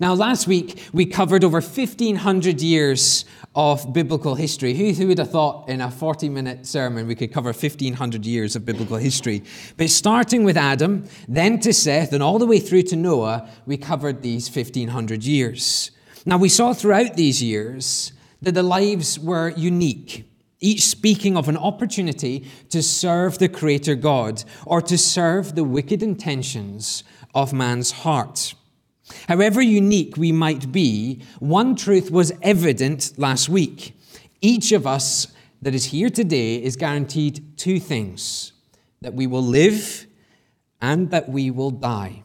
Now, last week we covered over 1,500 years of biblical history. Who, who would have thought in a 40 minute sermon we could cover 1,500 years of biblical history? But starting with Adam, then to Seth, and all the way through to Noah, we covered these 1,500 years. Now, we saw throughout these years that the lives were unique, each speaking of an opportunity to serve the Creator God or to serve the wicked intentions of man's heart. However unique we might be, one truth was evident last week. Each of us that is here today is guaranteed two things that we will live and that we will die.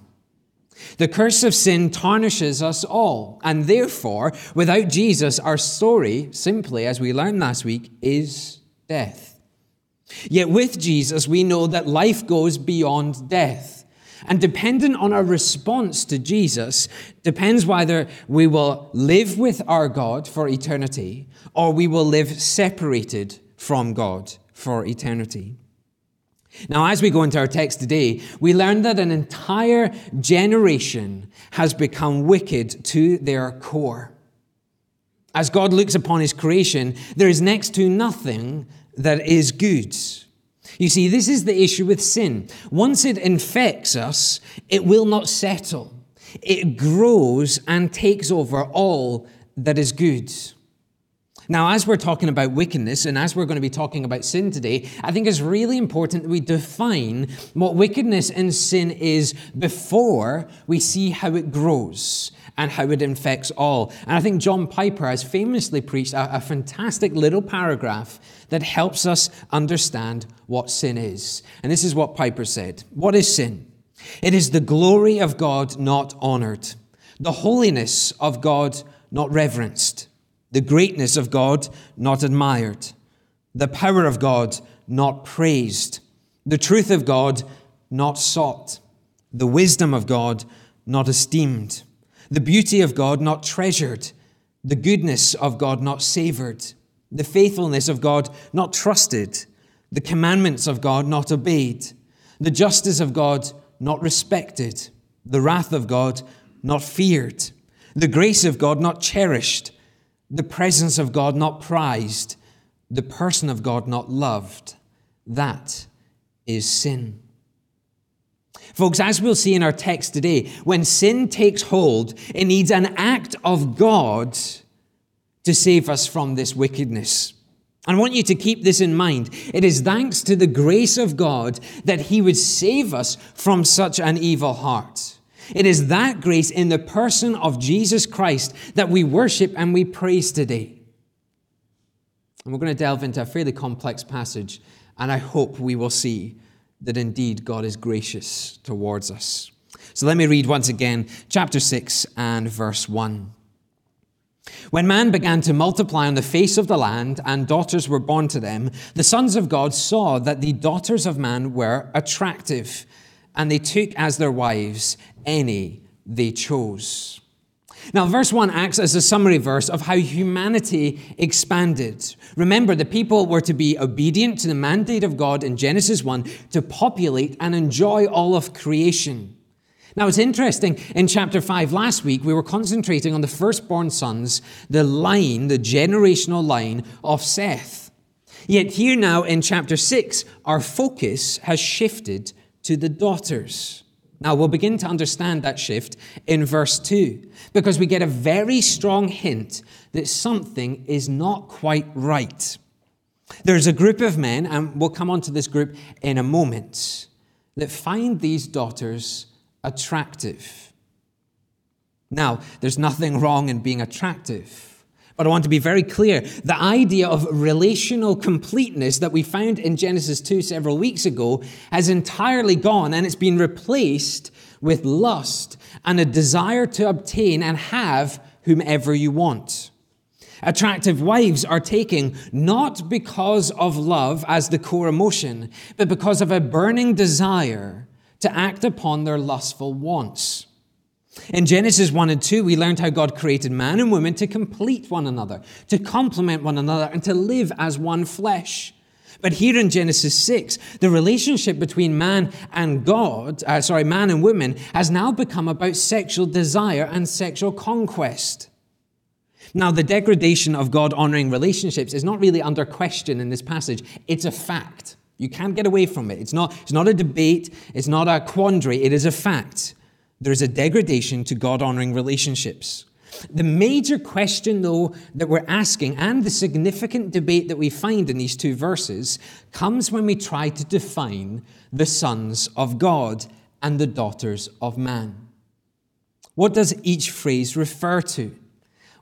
The curse of sin tarnishes us all, and therefore, without Jesus, our story, simply as we learned last week, is death. Yet with Jesus, we know that life goes beyond death. And dependent on our response to Jesus depends whether we will live with our God for eternity or we will live separated from God for eternity. Now, as we go into our text today, we learn that an entire generation has become wicked to their core. As God looks upon his creation, there is next to nothing that is good. You see, this is the issue with sin. Once it infects us, it will not settle. It grows and takes over all that is good. Now, as we're talking about wickedness and as we're going to be talking about sin today, I think it's really important that we define what wickedness and sin is before we see how it grows and how it infects all. And I think John Piper has famously preached a, a fantastic little paragraph that helps us understand what sin is. And this is what Piper said What is sin? It is the glory of God not honored, the holiness of God not reverenced, the greatness of God not admired, the power of God not praised, the truth of God not sought, the wisdom of God not esteemed, the beauty of God not treasured, the goodness of God not savored, the faithfulness of God not trusted the commandments of God not obeyed, the justice of God not respected, the wrath of God not feared, the grace of God not cherished, the presence of God not prized, the person of God not loved. That is sin. Folks, as we'll see in our text today, when sin takes hold, it needs an act of God to save us from this wickedness. I want you to keep this in mind. It is thanks to the grace of God that He would save us from such an evil heart. It is that grace in the person of Jesus Christ that we worship and we praise today. And we're going to delve into a fairly complex passage, and I hope we will see that indeed God is gracious towards us. So let me read once again, chapter 6 and verse 1. When man began to multiply on the face of the land and daughters were born to them, the sons of God saw that the daughters of man were attractive, and they took as their wives any they chose. Now, verse 1 acts as a summary verse of how humanity expanded. Remember, the people were to be obedient to the mandate of God in Genesis 1 to populate and enjoy all of creation. Now, it's interesting, in chapter 5 last week, we were concentrating on the firstborn sons, the line, the generational line of Seth. Yet, here now in chapter 6, our focus has shifted to the daughters. Now, we'll begin to understand that shift in verse 2, because we get a very strong hint that something is not quite right. There's a group of men, and we'll come on to this group in a moment, that find these daughters attractive. Now, there's nothing wrong in being attractive. But I want to be very clear. The idea of relational completeness that we found in Genesis 2 several weeks ago has entirely gone and it's been replaced with lust and a desire to obtain and have whomever you want. Attractive wives are taking not because of love as the core emotion, but because of a burning desire to act upon their lustful wants. In Genesis 1 and 2, we learned how God created man and woman to complete one another, to complement one another, and to live as one flesh. But here in Genesis 6, the relationship between man and God, uh, sorry, man and woman, has now become about sexual desire and sexual conquest. Now, the degradation of God honoring relationships is not really under question in this passage, it's a fact. You can't get away from it. It's not, it's not a debate, it's not a quandary, it is a fact. There is a degradation to God honoring relationships. The major question, though, that we're asking, and the significant debate that we find in these two verses, comes when we try to define the sons of God and the daughters of man. What does each phrase refer to?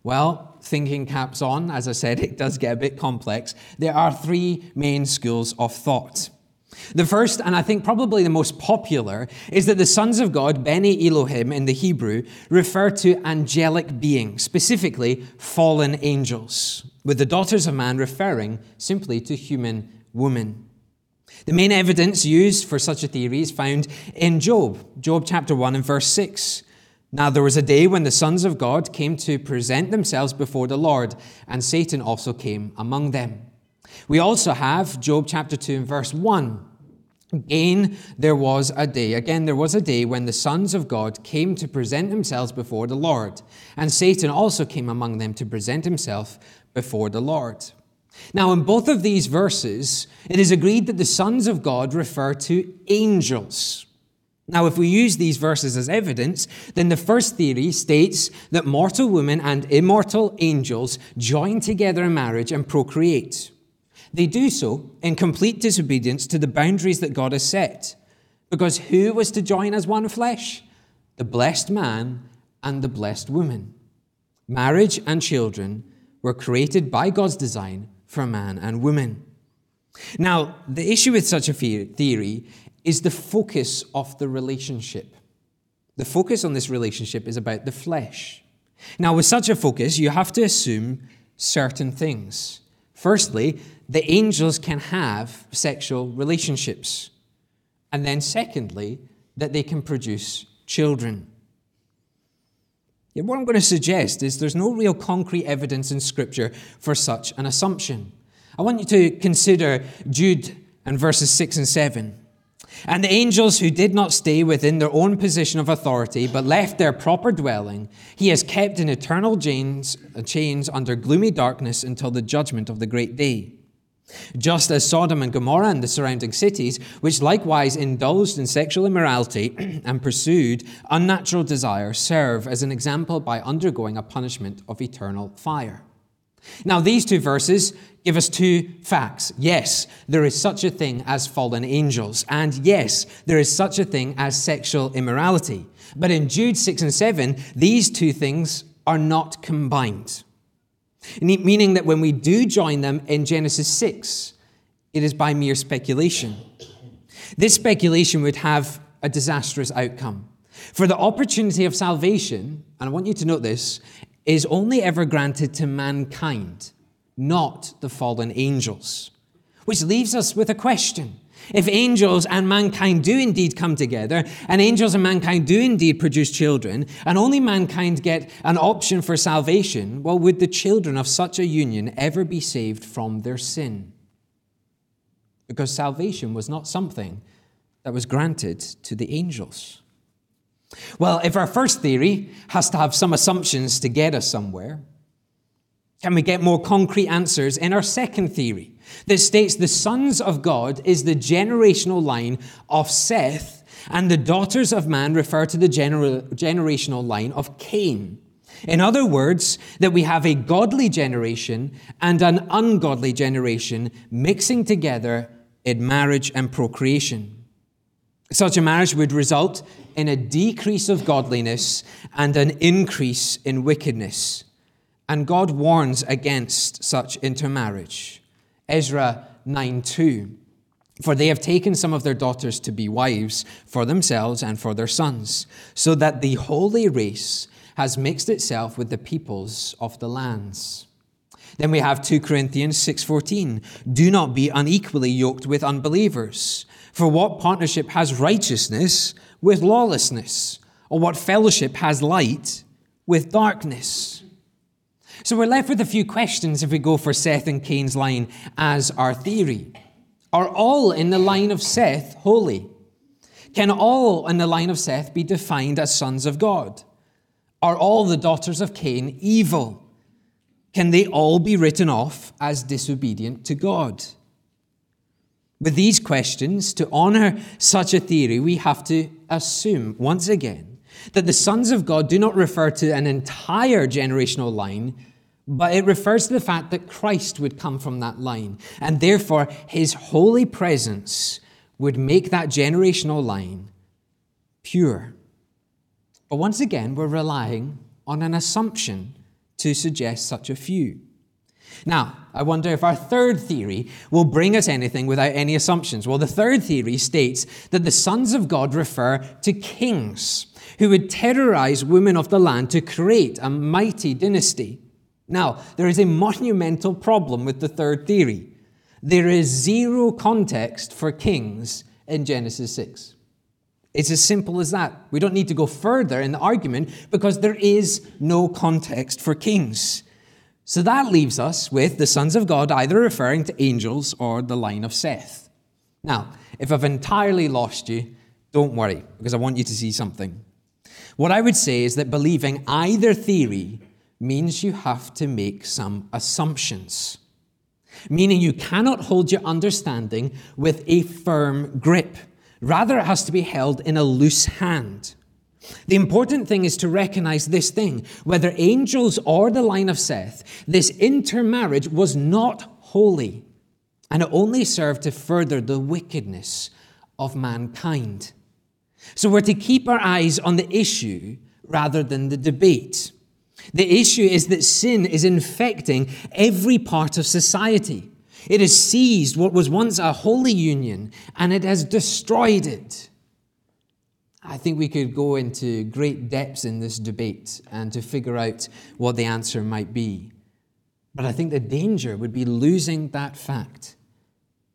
Well, thinking caps on, as I said, it does get a bit complex. There are three main schools of thought. The first, and I think probably the most popular, is that the sons of God, Beni Elohim in the Hebrew, refer to angelic beings, specifically fallen angels, with the daughters of man referring simply to human woman. The main evidence used for such a theory is found in Job, Job chapter 1 and verse 6. Now there was a day when the sons of God came to present themselves before the Lord, and Satan also came among them. We also have Job chapter 2 and verse 1. Again, there was a day. Again, there was a day when the sons of God came to present themselves before the Lord, and Satan also came among them to present himself before the Lord. Now, in both of these verses, it is agreed that the sons of God refer to angels. Now, if we use these verses as evidence, then the first theory states that mortal women and immortal angels join together in marriage and procreate. They do so in complete disobedience to the boundaries that God has set. Because who was to join as one flesh? The blessed man and the blessed woman. Marriage and children were created by God's design for man and woman. Now, the issue with such a theory is the focus of the relationship. The focus on this relationship is about the flesh. Now, with such a focus, you have to assume certain things. Firstly, the angels can have sexual relationships. And then, secondly, that they can produce children. Yet, what I'm going to suggest is there's no real concrete evidence in Scripture for such an assumption. I want you to consider Jude and verses 6 and 7. And the angels who did not stay within their own position of authority, but left their proper dwelling, he has kept in eternal chains, chains under gloomy darkness until the judgment of the great day. Just as Sodom and Gomorrah and the surrounding cities, which likewise indulged in sexual immorality and pursued unnatural desire, serve as an example by undergoing a punishment of eternal fire. Now, these two verses give us two facts. Yes, there is such a thing as fallen angels, and yes, there is such a thing as sexual immorality. But in Jude 6 and 7, these two things are not combined. Meaning that when we do join them in Genesis 6, it is by mere speculation. This speculation would have a disastrous outcome. For the opportunity of salvation, and I want you to note this, is only ever granted to mankind, not the fallen angels. Which leaves us with a question. If angels and mankind do indeed come together, and angels and mankind do indeed produce children, and only mankind get an option for salvation, well, would the children of such a union ever be saved from their sin? Because salvation was not something that was granted to the angels. Well, if our first theory has to have some assumptions to get us somewhere, can we get more concrete answers in our second theory that states the sons of God is the generational line of Seth, and the daughters of man refer to the gener- generational line of Cain? In other words, that we have a godly generation and an ungodly generation mixing together in marriage and procreation. Such a marriage would result in a decrease of godliness and an increase in wickedness. And God warns against such intermarriage. Ezra 9 2. For they have taken some of their daughters to be wives for themselves and for their sons, so that the holy race has mixed itself with the peoples of the lands. Then we have 2 Corinthians 6:14. Do not be unequally yoked with unbelievers. For what partnership has righteousness with lawlessness? Or what fellowship has light with darkness? So we're left with a few questions if we go for Seth and Cain's line as our theory. Are all in the line of Seth holy? Can all in the line of Seth be defined as sons of God? Are all the daughters of Cain evil? Can they all be written off as disobedient to God? With these questions, to honor such a theory, we have to assume, once again, that the sons of God do not refer to an entire generational line, but it refers to the fact that Christ would come from that line, and therefore his holy presence would make that generational line pure. But once again, we're relying on an assumption to suggest such a view. Now, I wonder if our third theory will bring us anything without any assumptions. Well, the third theory states that the sons of God refer to kings who would terrorize women of the land to create a mighty dynasty. Now, there is a monumental problem with the third theory. There is zero context for kings in Genesis 6. It's as simple as that. We don't need to go further in the argument because there is no context for kings. So that leaves us with the sons of God either referring to angels or the line of Seth. Now, if I've entirely lost you, don't worry, because I want you to see something. What I would say is that believing either theory means you have to make some assumptions, meaning you cannot hold your understanding with a firm grip. Rather, it has to be held in a loose hand. The important thing is to recognize this thing whether angels or the line of Seth, this intermarriage was not holy, and it only served to further the wickedness of mankind. So we're to keep our eyes on the issue rather than the debate. The issue is that sin is infecting every part of society. It has seized what was once a holy union and it has destroyed it. I think we could go into great depths in this debate and to figure out what the answer might be. But I think the danger would be losing that fact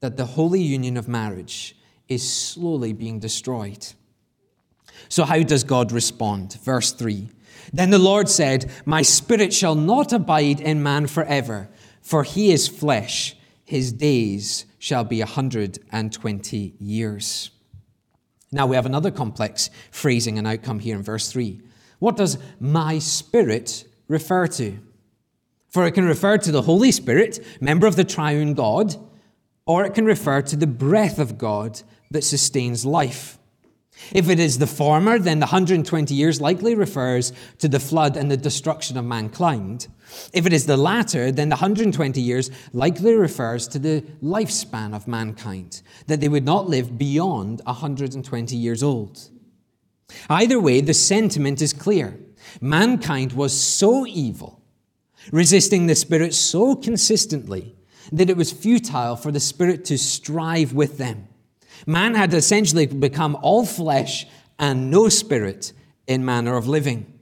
that the holy union of marriage is slowly being destroyed. So, how does God respond? Verse 3 Then the Lord said, My spirit shall not abide in man forever, for he is flesh. His days shall be a 120 years. Now we have another complex phrasing and outcome here in verse 3. What does my spirit refer to? For it can refer to the Holy Spirit, member of the triune God, or it can refer to the breath of God that sustains life. If it is the former, then the 120 years likely refers to the flood and the destruction of mankind. If it is the latter, then the 120 years likely refers to the lifespan of mankind, that they would not live beyond 120 years old. Either way, the sentiment is clear. Mankind was so evil, resisting the Spirit so consistently, that it was futile for the Spirit to strive with them. Man had essentially become all flesh and no spirit in manner of living.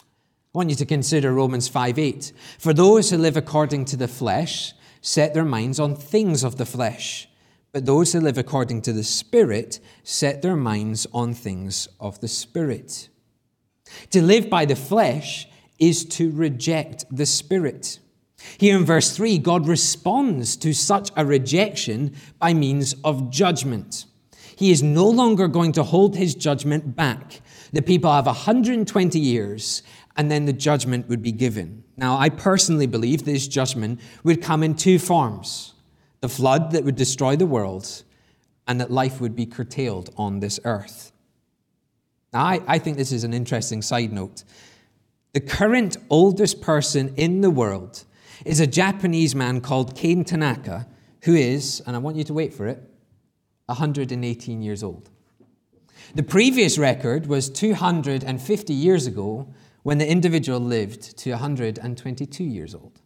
I want you to consider Romans 5 8. For those who live according to the flesh set their minds on things of the flesh, but those who live according to the Spirit set their minds on things of the Spirit. To live by the flesh is to reject the Spirit. Here in verse 3, God responds to such a rejection by means of judgment. He is no longer going to hold his judgment back. The people have 120 years, and then the judgment would be given. Now, I personally believe this judgment would come in two forms the flood that would destroy the world, and that life would be curtailed on this earth. Now, I, I think this is an interesting side note. The current oldest person in the world is a Japanese man called Kane Tanaka, who is, and I want you to wait for it, 118 years old. The previous record was 250 years ago when the individual lived to 122 years old.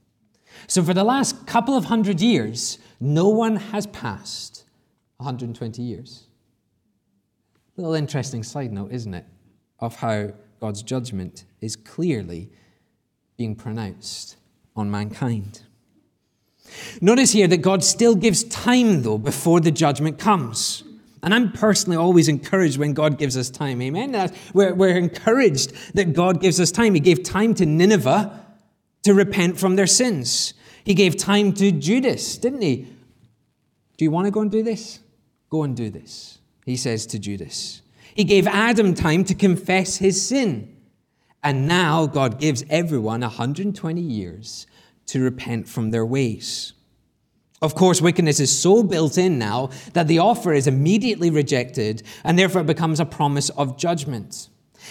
So, for the last couple of hundred years, no one has passed 120 years. Little interesting side note, isn't it, of how God's judgment is clearly being pronounced on mankind. Notice here that God still gives time, though, before the judgment comes. And I'm personally always encouraged when God gives us time. Amen. We're, we're encouraged that God gives us time. He gave time to Nineveh to repent from their sins. He gave time to Judas, didn't he? Do you want to go and do this? Go and do this, he says to Judas. He gave Adam time to confess his sin. And now God gives everyone 120 years to repent from their ways. Of course, wickedness is so built in now that the offer is immediately rejected and therefore it becomes a promise of judgment.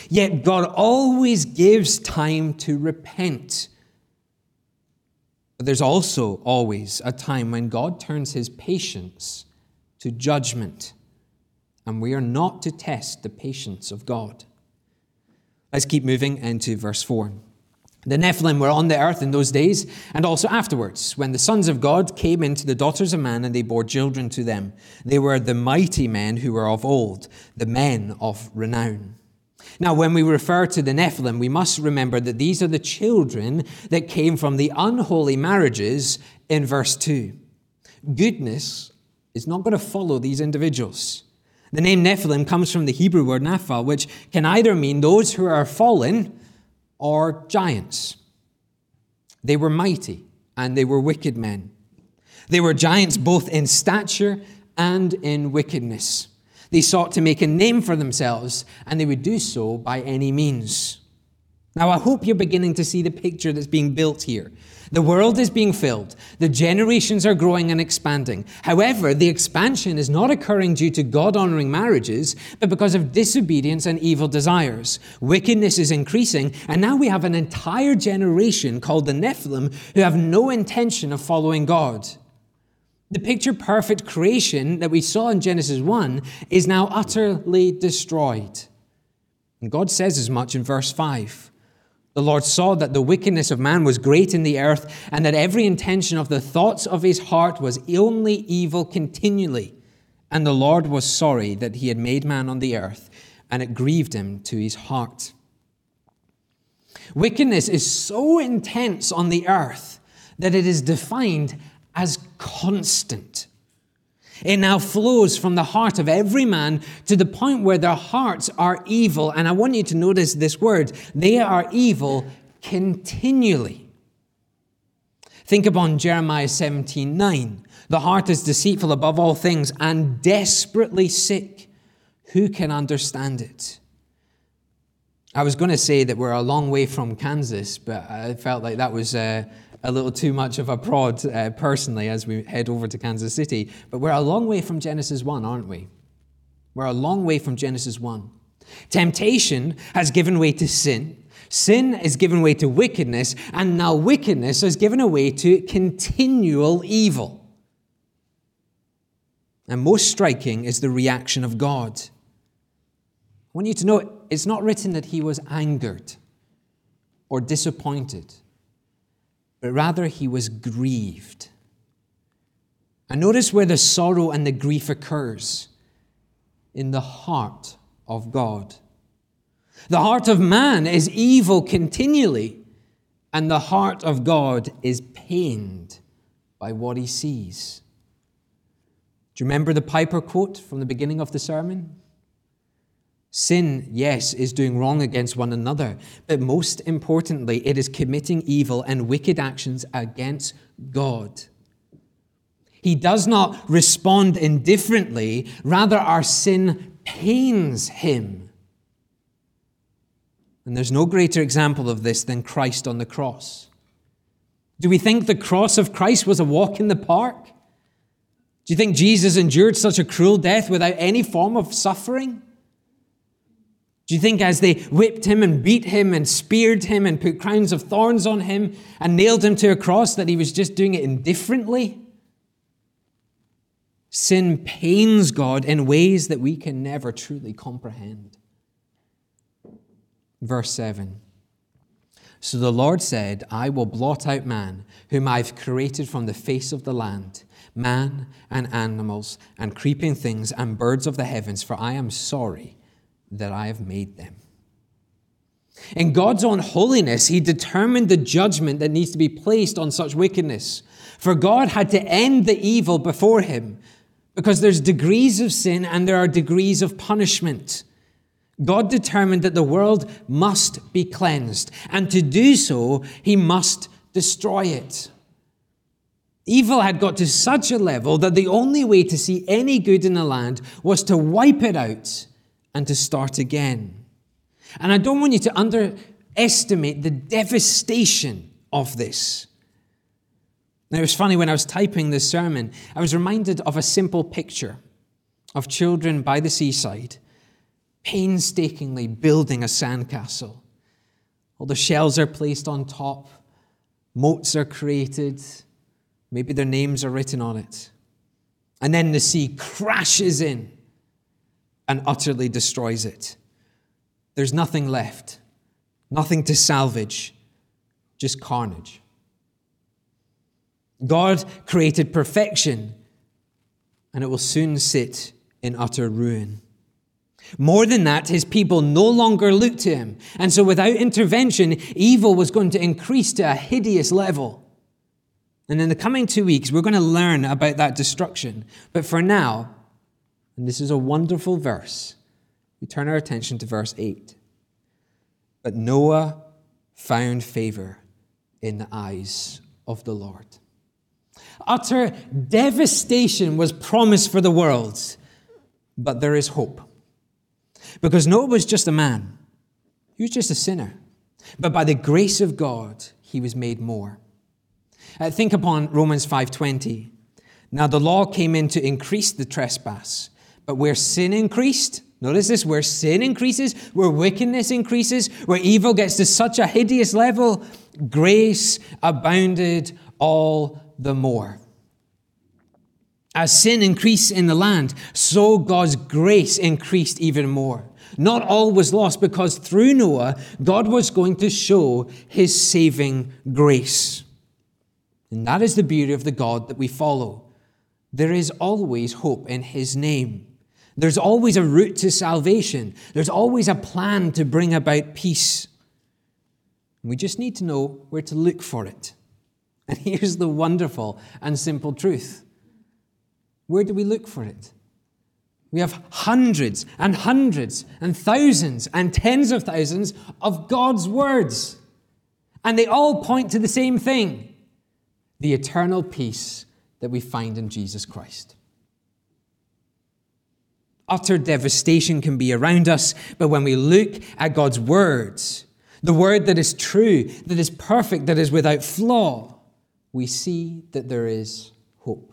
Yet God always gives time to repent. But there's also always a time when God turns his patience to judgment, and we are not to test the patience of God. Let's keep moving into verse 4. The Nephilim were on the earth in those days and also afterwards, when the sons of God came into the daughters of man and they bore children to them. They were the mighty men who were of old, the men of renown. Now, when we refer to the Nephilim, we must remember that these are the children that came from the unholy marriages in verse 2. Goodness is not going to follow these individuals. The name Nephilim comes from the Hebrew word Nephal, which can either mean those who are fallen or giants. They were mighty and they were wicked men. They were giants both in stature and in wickedness. They sought to make a name for themselves, and they would do so by any means. Now, I hope you're beginning to see the picture that's being built here. The world is being filled. The generations are growing and expanding. However, the expansion is not occurring due to God honoring marriages, but because of disobedience and evil desires. Wickedness is increasing, and now we have an entire generation called the Nephilim who have no intention of following God. The picture perfect creation that we saw in Genesis 1 is now utterly destroyed. And God says as much in verse 5. The Lord saw that the wickedness of man was great in the earth, and that every intention of the thoughts of his heart was only evil continually. And the Lord was sorry that he had made man on the earth, and it grieved him to his heart. Wickedness is so intense on the earth that it is defined as constant. It now flows from the heart of every man to the point where their hearts are evil. And I want you to notice this word they are evil continually. Think upon Jeremiah 17 9. The heart is deceitful above all things and desperately sick. Who can understand it? I was going to say that we're a long way from Kansas, but I felt like that was. Uh, a little too much of a prod uh, personally as we head over to Kansas City. But we're a long way from Genesis 1, aren't we? We're a long way from Genesis 1. Temptation has given way to sin. Sin has given way to wickedness, and now wickedness has given way to continual evil. And most striking is the reaction of God. I want you to know it's not written that he was angered or disappointed but rather he was grieved. And notice where the sorrow and the grief occurs in the heart of God. The heart of man is evil continually, and the heart of God is pained by what he sees. Do you remember the Piper quote from the beginning of the sermon? Sin, yes, is doing wrong against one another, but most importantly, it is committing evil and wicked actions against God. He does not respond indifferently, rather, our sin pains him. And there's no greater example of this than Christ on the cross. Do we think the cross of Christ was a walk in the park? Do you think Jesus endured such a cruel death without any form of suffering? Do you think as they whipped him and beat him and speared him and put crowns of thorns on him and nailed him to a cross that he was just doing it indifferently? Sin pains God in ways that we can never truly comprehend. Verse 7 So the Lord said, I will blot out man, whom I've created from the face of the land, man and animals and creeping things and birds of the heavens, for I am sorry that I have made them. In God's own holiness, He determined the judgment that needs to be placed on such wickedness. For God had to end the evil before Him because there's degrees of sin and there are degrees of punishment. God determined that the world must be cleansed, and to do so, He must destroy it. Evil had got to such a level that the only way to see any good in the land was to wipe it out and to start again. And I don't want you to underestimate the devastation of this. Now, it was funny when I was typing this sermon, I was reminded of a simple picture of children by the seaside painstakingly building a sandcastle. All the shells are placed on top, moats are created, maybe their names are written on it. And then the sea crashes in and utterly destroys it. There's nothing left, nothing to salvage, just carnage. God created perfection, and it will soon sit in utter ruin. More than that, his people no longer looked to him. And so, without intervention, evil was going to increase to a hideous level. And in the coming two weeks, we're going to learn about that destruction. But for now, and this is a wonderful verse, we turn our attention to verse 8. But Noah found favor in the eyes of the Lord. Utter devastation was promised for the world, but there is hope. Because Noah was just a man, he was just a sinner. But by the grace of God, he was made more. Uh, think upon Romans 5:20. Now the law came in to increase the trespass, but where sin increased, notice this, where sin increases, where wickedness increases, where evil gets to such a hideous level, grace abounded all the more. As sin increased in the land, so God's grace increased even more. Not all was lost because through Noah, God was going to show his saving grace. And that is the beauty of the God that we follow. There is always hope in his name. There's always a route to salvation. There's always a plan to bring about peace. We just need to know where to look for it. And here's the wonderful and simple truth where do we look for it? We have hundreds and hundreds and thousands and tens of thousands of God's words. And they all point to the same thing the eternal peace that we find in Jesus Christ. Utter devastation can be around us, but when we look at God's words, the word that is true, that is perfect, that is without flaw, we see that there is hope.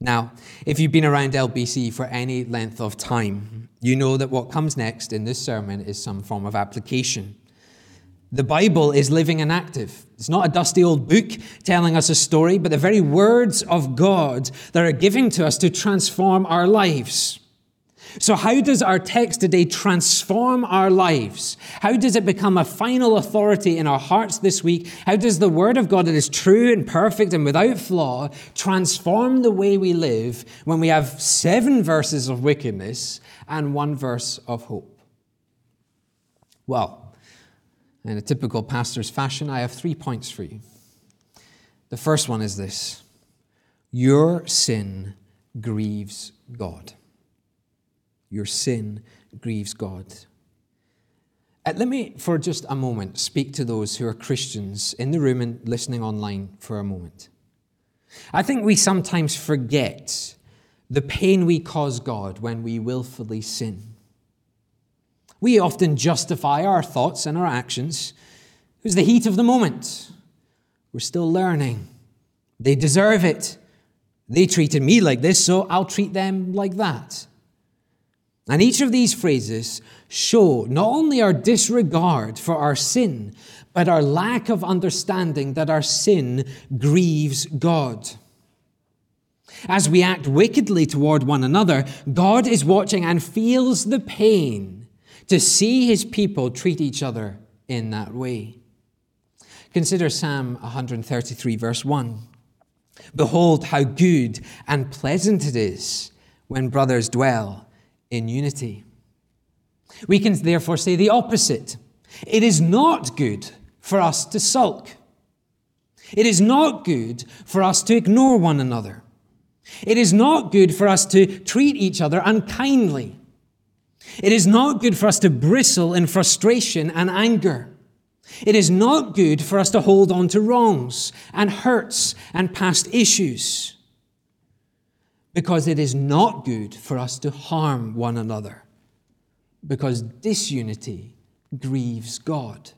Now, if you've been around LBC for any length of time, you know that what comes next in this sermon is some form of application. The Bible is living and active. It's not a dusty old book telling us a story, but the very words of God that are giving to us to transform our lives. So, how does our text today transform our lives? How does it become a final authority in our hearts this week? How does the Word of God, that is true and perfect and without flaw, transform the way we live when we have seven verses of wickedness and one verse of hope? Well, in a typical pastor's fashion, I have three points for you. The first one is this Your sin grieves God your sin grieves God. Uh, let me, for just a moment, speak to those who are Christians in the room and listening online for a moment. I think we sometimes forget the pain we cause God when we willfully sin. We often justify our thoughts and our actions. It was the heat of the moment. We're still learning. They deserve it. They treated me like this, so I'll treat them like that. And each of these phrases show not only our disregard for our sin, but our lack of understanding that our sin grieves God. As we act wickedly toward one another, God is watching and feels the pain to see his people treat each other in that way. Consider Psalm 133, verse 1. Behold, how good and pleasant it is when brothers dwell in unity. We can therefore say the opposite. It is not good for us to sulk. It is not good for us to ignore one another. It is not good for us to treat each other unkindly. It is not good for us to bristle in frustration and anger. It is not good for us to hold on to wrongs and hurts and past issues because it is not good for us to harm one another because disunity grieves God.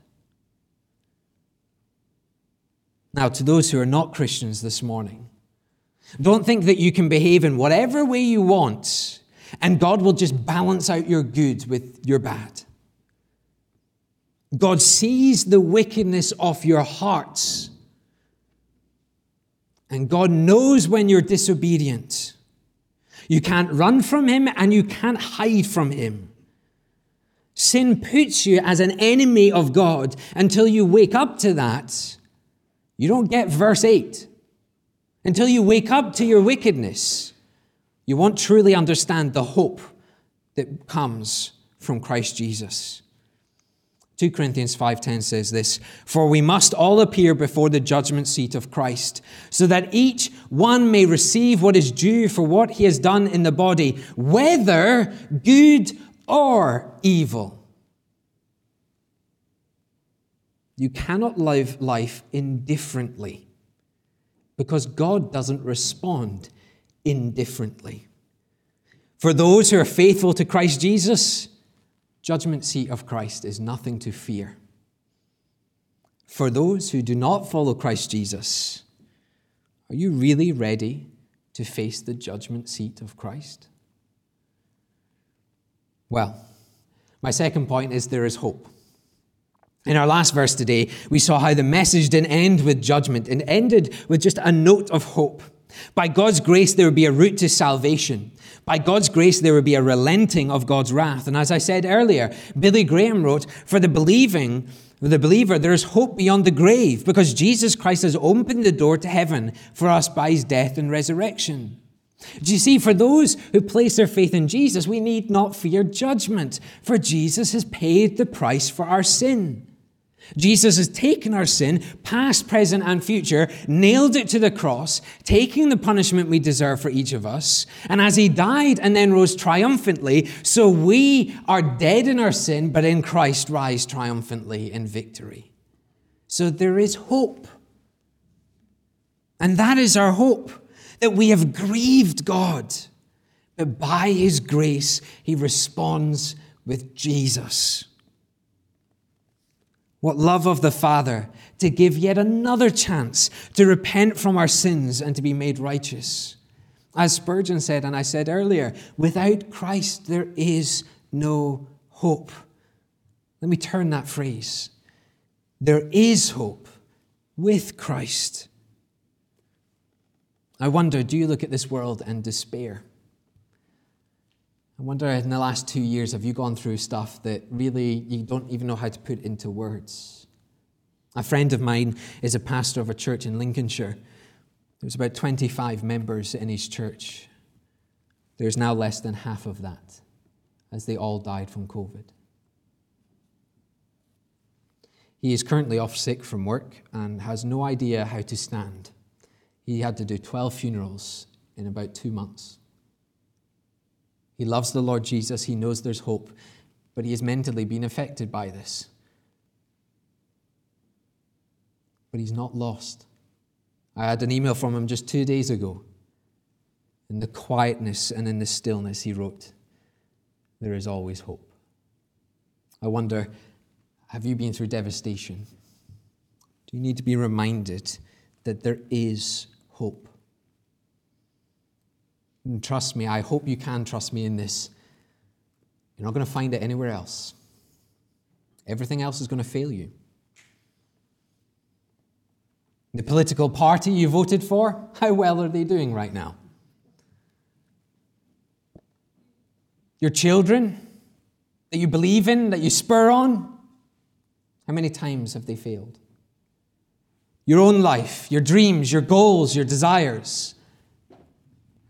Now, to those who are not Christians this morning, don't think that you can behave in whatever way you want and God will just balance out your good with your bad. God sees the wickedness of your hearts. And God knows when you're disobedient. You can't run from Him and you can't hide from Him. Sin puts you as an enemy of God until you wake up to that. You don't get verse 8. Until you wake up to your wickedness, you won't truly understand the hope that comes from Christ Jesus. 2 Corinthians 5:10 says this, "For we must all appear before the judgment seat of Christ, so that each one may receive what is due for what he has done in the body, whether good or evil." You cannot live life indifferently because God doesn't respond indifferently. For those who are faithful to Christ Jesus, judgment seat of Christ is nothing to fear. For those who do not follow Christ Jesus, are you really ready to face the judgment seat of Christ? Well, my second point is there is hope. In our last verse today, we saw how the message didn't end with judgment, and ended with just a note of hope. By God's grace, there would be a route to salvation. By God's grace, there would be a relenting of God's wrath. And as I said earlier, Billy Graham wrote, For the believing, the believer, there is hope beyond the grave because Jesus Christ has opened the door to heaven for us by his death and resurrection. Do you see, for those who place their faith in Jesus, we need not fear judgment, for Jesus has paid the price for our sin. Jesus has taken our sin, past, present, and future, nailed it to the cross, taking the punishment we deserve for each of us. And as he died and then rose triumphantly, so we are dead in our sin, but in Christ rise triumphantly in victory. So there is hope. And that is our hope that we have grieved God, but by his grace, he responds with Jesus. What love of the Father to give yet another chance to repent from our sins and to be made righteous. As Spurgeon said, and I said earlier, without Christ there is no hope. Let me turn that phrase. There is hope with Christ. I wonder do you look at this world and despair? I wonder in the last two years, have you gone through stuff that really you don't even know how to put into words? A friend of mine is a pastor of a church in Lincolnshire. There's about 25 members in his church. There's now less than half of that, as they all died from COVID. He is currently off sick from work and has no idea how to stand. He had to do 12 funerals in about two months. He loves the Lord Jesus. He knows there's hope, but he has mentally been affected by this. But he's not lost. I had an email from him just two days ago. In the quietness and in the stillness, he wrote, There is always hope. I wonder, have you been through devastation? Do you need to be reminded that there is hope? And trust me, I hope you can trust me in this. You're not going to find it anywhere else. Everything else is going to fail you. The political party you voted for, how well are they doing right now? Your children that you believe in, that you spur on, how many times have they failed? Your own life, your dreams, your goals, your desires.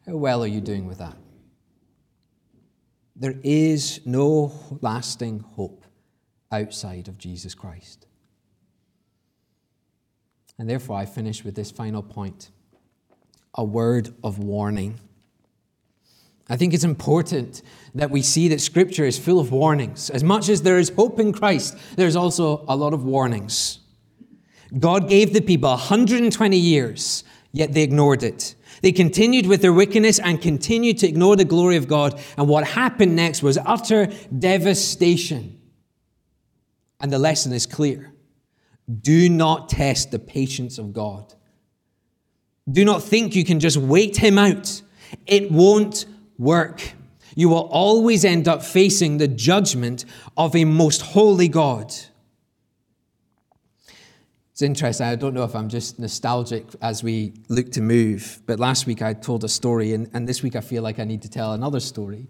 How well are you doing with that? There is no lasting hope outside of Jesus Christ. And therefore, I finish with this final point a word of warning. I think it's important that we see that Scripture is full of warnings. As much as there is hope in Christ, there's also a lot of warnings. God gave the people 120 years, yet they ignored it. They continued with their wickedness and continued to ignore the glory of God. And what happened next was utter devastation. And the lesson is clear do not test the patience of God. Do not think you can just wait him out. It won't work. You will always end up facing the judgment of a most holy God. It's interesting. I don't know if I'm just nostalgic as we look to move, but last week I told a story, and, and this week I feel like I need to tell another story.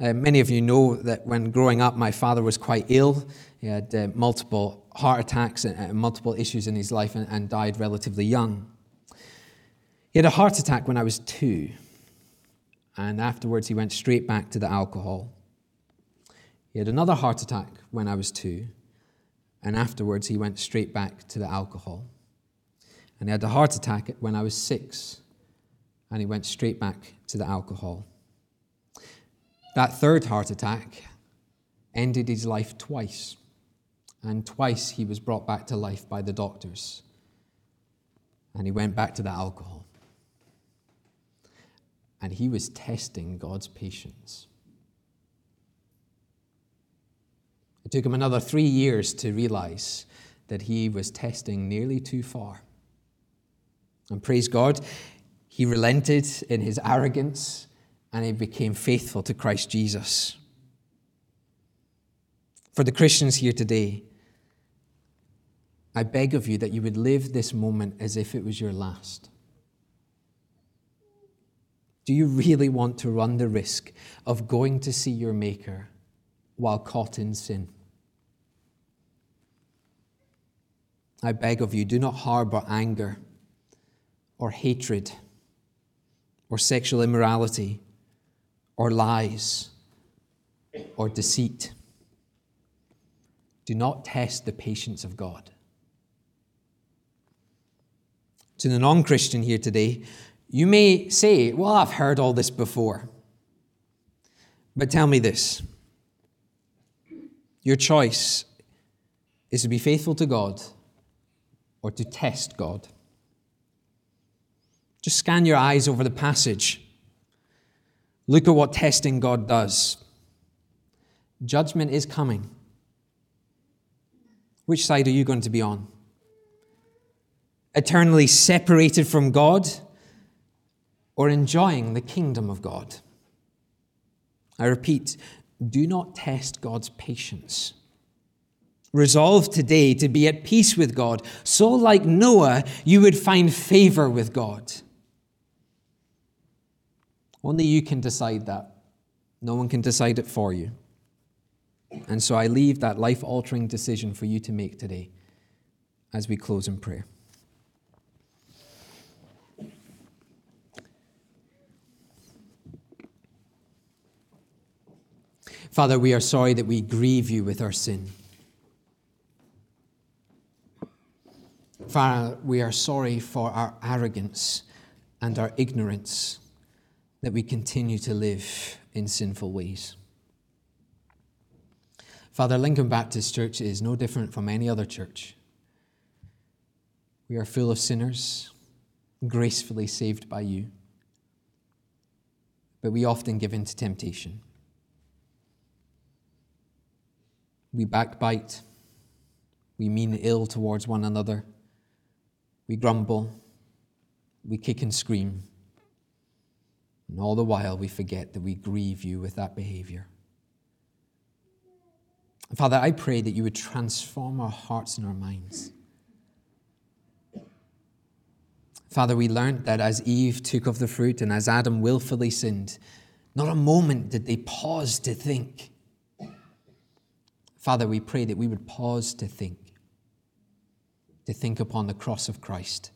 Uh, many of you know that when growing up, my father was quite ill. He had uh, multiple heart attacks and uh, multiple issues in his life and, and died relatively young. He had a heart attack when I was two, and afterwards he went straight back to the alcohol. He had another heart attack when I was two and afterwards, he went straight back to the alcohol. And he had a heart attack when I was six, and he went straight back to the alcohol. That third heart attack ended his life twice, and twice he was brought back to life by the doctors, and he went back to the alcohol. And he was testing God's patience. It took him another three years to realize that he was testing nearly too far. And praise God, he relented in his arrogance and he became faithful to Christ Jesus. For the Christians here today, I beg of you that you would live this moment as if it was your last. Do you really want to run the risk of going to see your Maker while caught in sin? I beg of you, do not harbor anger or hatred or sexual immorality or lies or deceit. Do not test the patience of God. To the non Christian here today, you may say, Well, I've heard all this before. But tell me this your choice is to be faithful to God or to test God. Just scan your eyes over the passage. Look at what testing God does. Judgment is coming. Which side are you going to be on? Eternally separated from God or enjoying the kingdom of God? I repeat, do not test God's patience. Resolve today to be at peace with God, so like Noah, you would find favor with God. Only you can decide that. No one can decide it for you. And so I leave that life altering decision for you to make today as we close in prayer. Father, we are sorry that we grieve you with our sin. Father, we are sorry for our arrogance and our ignorance that we continue to live in sinful ways. Father, Lincoln Baptist Church is no different from any other church. We are full of sinners, gracefully saved by you, but we often give in to temptation. We backbite, we mean ill towards one another we grumble, we kick and scream, and all the while we forget that we grieve you with that behavior. Father, I pray that you would transform our hearts and our minds. Father, we learned that as Eve took of the fruit and as Adam willfully sinned, not a moment did they pause to think. Father, we pray that we would pause to think to think upon the cross of Christ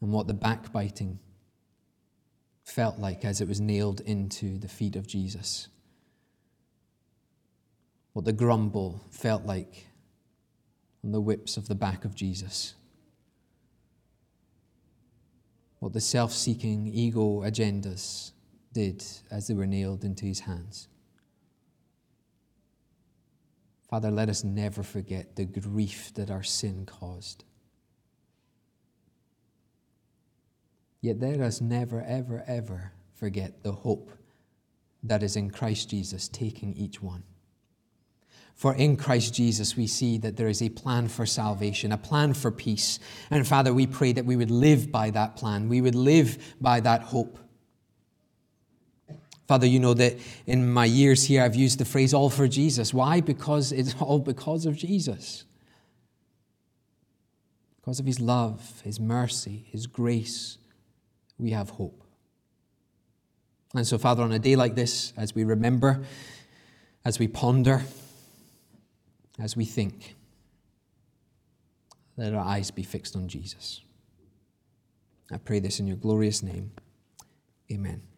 and what the backbiting felt like as it was nailed into the feet of Jesus. What the grumble felt like on the whips of the back of Jesus. what the self seeking ego agendas did as they were nailed into his hands. Father, let us never forget the grief that our sin caused. Yet let us never, ever, ever forget the hope that is in Christ Jesus taking each one. For in Christ Jesus, we see that there is a plan for salvation, a plan for peace. And Father, we pray that we would live by that plan, we would live by that hope. Father, you know that in my years here, I've used the phrase all for Jesus. Why? Because it's all because of Jesus. Because of his love, his mercy, his grace, we have hope. And so, Father, on a day like this, as we remember, as we ponder, as we think, let our eyes be fixed on Jesus. I pray this in your glorious name. Amen.